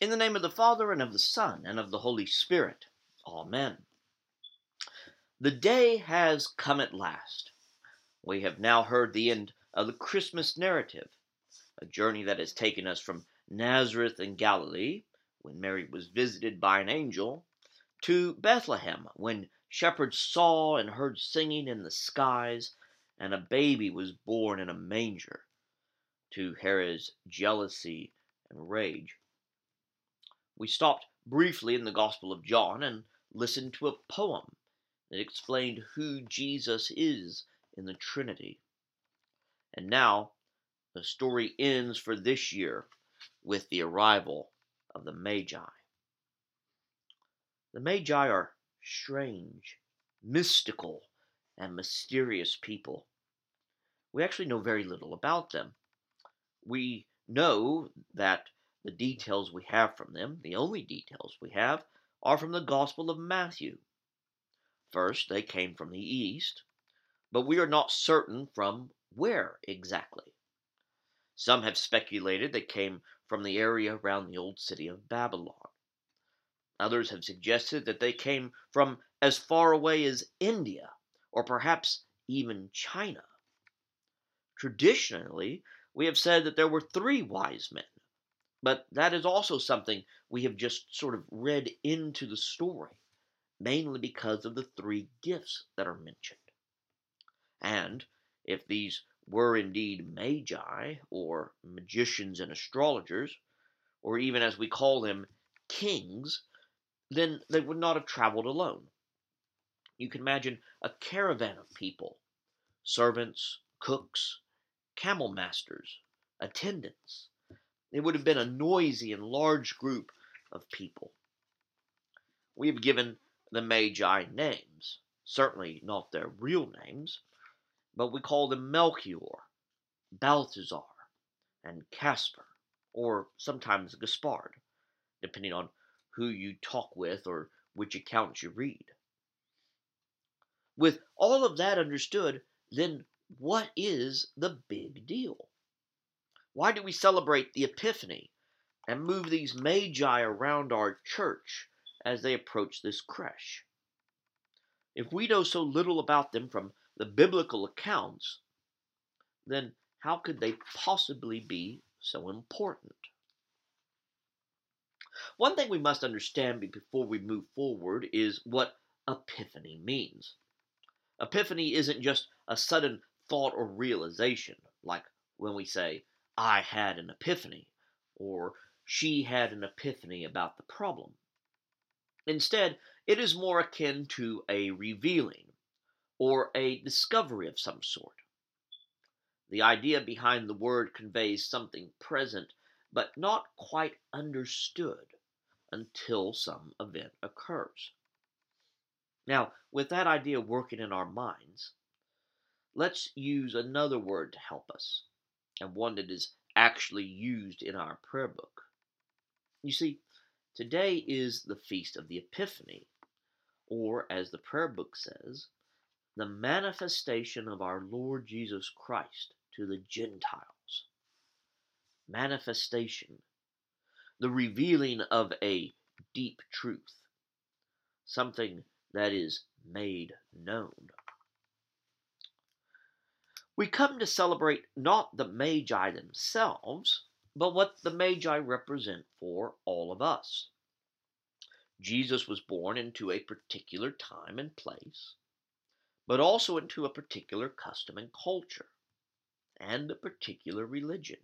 In the name of the Father, and of the Son, and of the Holy Spirit. Amen. The day has come at last. We have now heard the end of the Christmas narrative, a journey that has taken us from Nazareth in Galilee, when Mary was visited by an angel, to Bethlehem, when shepherds saw and heard singing in the skies, and a baby was born in a manger, to Herod's jealousy and rage. We stopped briefly in the Gospel of John and listened to a poem that explained who Jesus is in the Trinity. And now the story ends for this year with the arrival of the Magi. The Magi are strange, mystical, and mysterious people. We actually know very little about them. We know that the details we have from them, the only details we have, are from the Gospel of Matthew. First, they came from the east, but we are not certain from where exactly. Some have speculated they came from the area around the old city of Babylon. Others have suggested that they came from as far away as India, or perhaps even China. Traditionally, we have said that there were three wise men but that is also something we have just sort of read into the story, mainly because of the three gifts that are mentioned. And if these were indeed magi, or magicians and astrologers, or even as we call them, kings, then they would not have traveled alone. You can imagine a caravan of people servants, cooks, camel masters, attendants it would have been a noisy and large group of people. We have given the Magi names, certainly not their real names, but we call them Melchior, Balthazar, and Caspar, or sometimes Gaspard, depending on who you talk with or which accounts you read. With all of that understood, then what is the big deal? Why do we celebrate the Epiphany and move these magi around our church as they approach this creche? If we know so little about them from the biblical accounts, then how could they possibly be so important? One thing we must understand before we move forward is what epiphany means. Epiphany isn't just a sudden thought or realization, like when we say, I had an epiphany, or she had an epiphany about the problem. Instead, it is more akin to a revealing, or a discovery of some sort. The idea behind the word conveys something present, but not quite understood until some event occurs. Now, with that idea working in our minds, let's use another word to help us and one that is actually used in our prayer book. You see, today is the feast of the Epiphany, or as the prayer book says, the manifestation of our Lord Jesus Christ to the Gentiles. Manifestation, the revealing of a deep truth, something that is made known. We come to celebrate not the Magi themselves, but what the Magi represent for all of us. Jesus was born into a particular time and place, but also into a particular custom and culture, and a particular religion.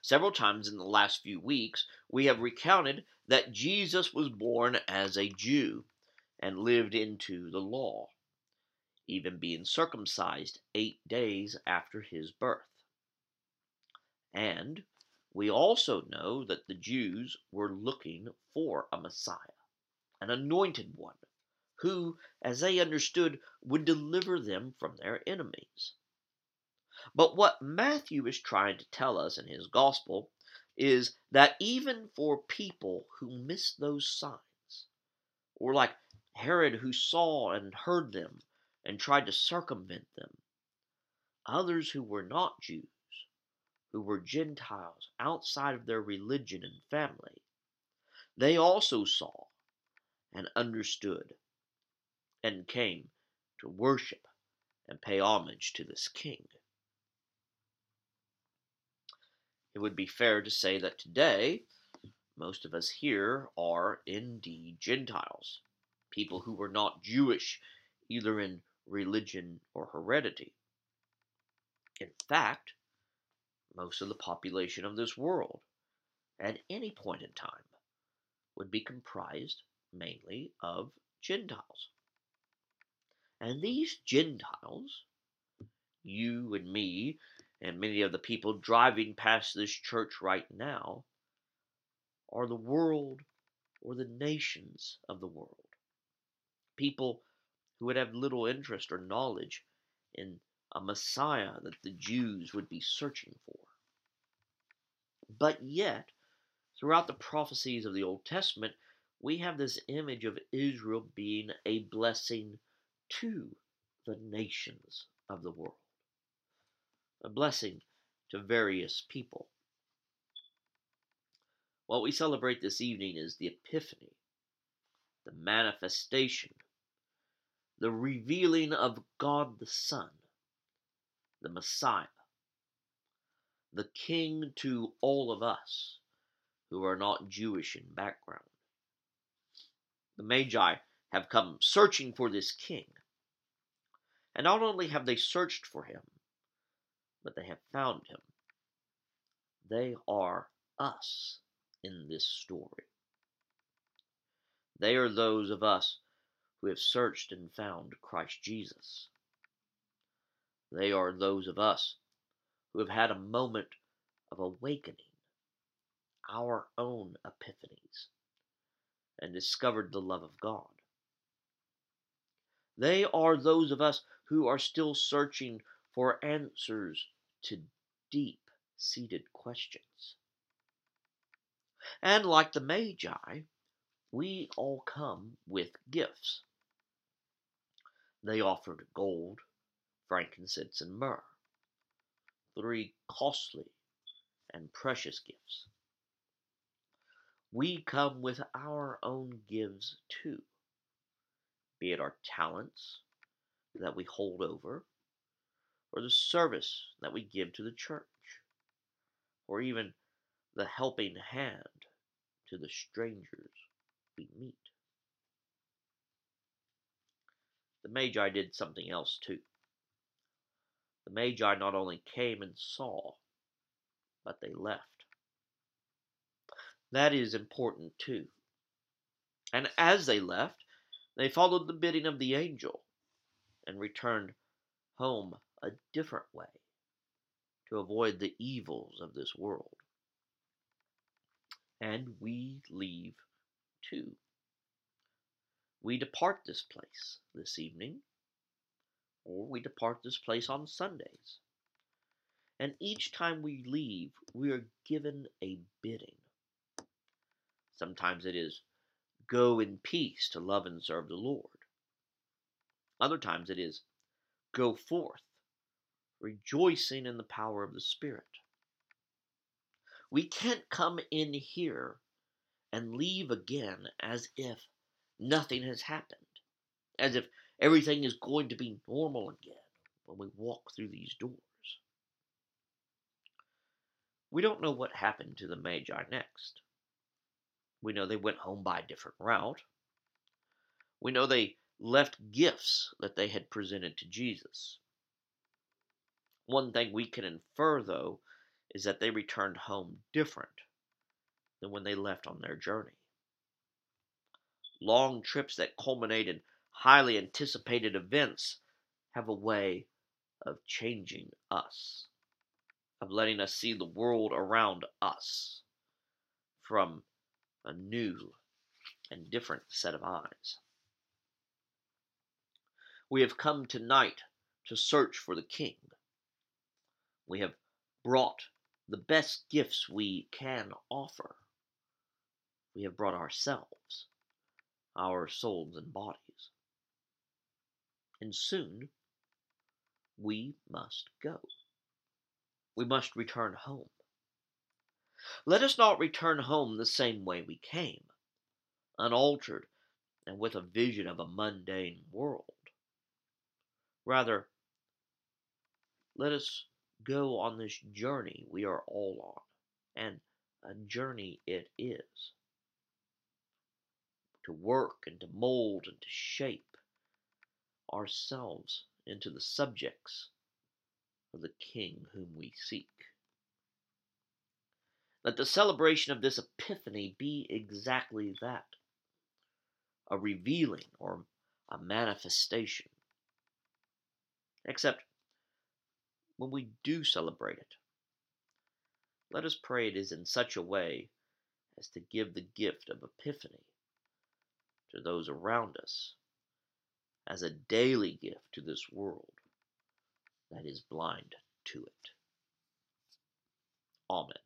Several times in the last few weeks, we have recounted that Jesus was born as a Jew and lived into the law even being circumcised eight days after his birth. And we also know that the Jews were looking for a Messiah, an anointed one, who, as they understood, would deliver them from their enemies. But what Matthew is trying to tell us in his gospel is that even for people who miss those signs, or like Herod who saw and heard them and tried to circumvent them. Others who were not Jews, who were Gentiles outside of their religion and family, they also saw and understood and came to worship and pay homage to this king. It would be fair to say that today, most of us here are indeed Gentiles, people who were not Jewish either in religion or heredity. In fact, most of the population of this world, at any point in time, would be comprised mainly of Gentiles. And these Gentiles, you and me, and many of the people driving past this church right now, are the world or the nations of the world. People who would have little interest or knowledge in a Messiah that the Jews would be searching for. But yet, throughout the prophecies of the Old Testament, we have this image of Israel being a blessing to the nations of the world, a blessing to various people. What we celebrate this evening is the Epiphany, the manifestation, the revealing of God the Son, the Messiah, the King to all of us who are not Jewish in background. The Magi have come searching for this king. And not only have they searched for him, but they have found him. They are us in this story. They are those of us who have searched and found Christ Jesus. They are those of us who have had a moment of awakening, our own epiphanies, and discovered the love of God. They are those of us who are still searching for answers to deep seated questions. And like the Magi, we all come with gifts. They offered gold, frankincense, and myrrh, three costly and precious gifts. We come with our own gifts too be it our talents that we hold over, or the service that we give to the church, or even the helping hand to the strangers we meet. The Magi did something else too. The Magi not only came and saw, but they left. That is important too. And as they left, they followed the bidding of the angel and returned home a different way to avoid the evils of this world. And we leave too. We depart this place this evening, or we depart this place on Sundays. And each time we leave, we are given a bidding. Sometimes it is go in peace to love and serve the Lord. Other times it is go forth, rejoicing in the power of the Spirit. We can't come in here and leave again as if nothing has happened, as if everything is going to be normal again when we walk through these doors. We don't know what happened to the Magi next. We know they went home by a different route. We know they left gifts that they had presented to Jesus. One thing we can infer, though, is that they returned home different than when they left on their journey. Long trips that culminate in highly anticipated events have a way of changing us, of letting us see the world around us from a new and different set of eyes. We have come tonight to search for the King. We have brought the best gifts we can offer. We have brought ourselves, our souls and bodies. And soon we must go. we must return home. Let us not return home the same way we came, unaltered and with a vision of a mundane world. Rather, let us go on this journey we are all on, and a journey it is. To work and to mold and to shape ourselves into the subjects of the King whom we seek. Let the celebration of this epiphany be exactly that a revealing or a manifestation. Except when we do celebrate it, let us pray it is in such a way as to give the gift of epiphany to those around us as a daily gift to this world that is blind to it. Amen.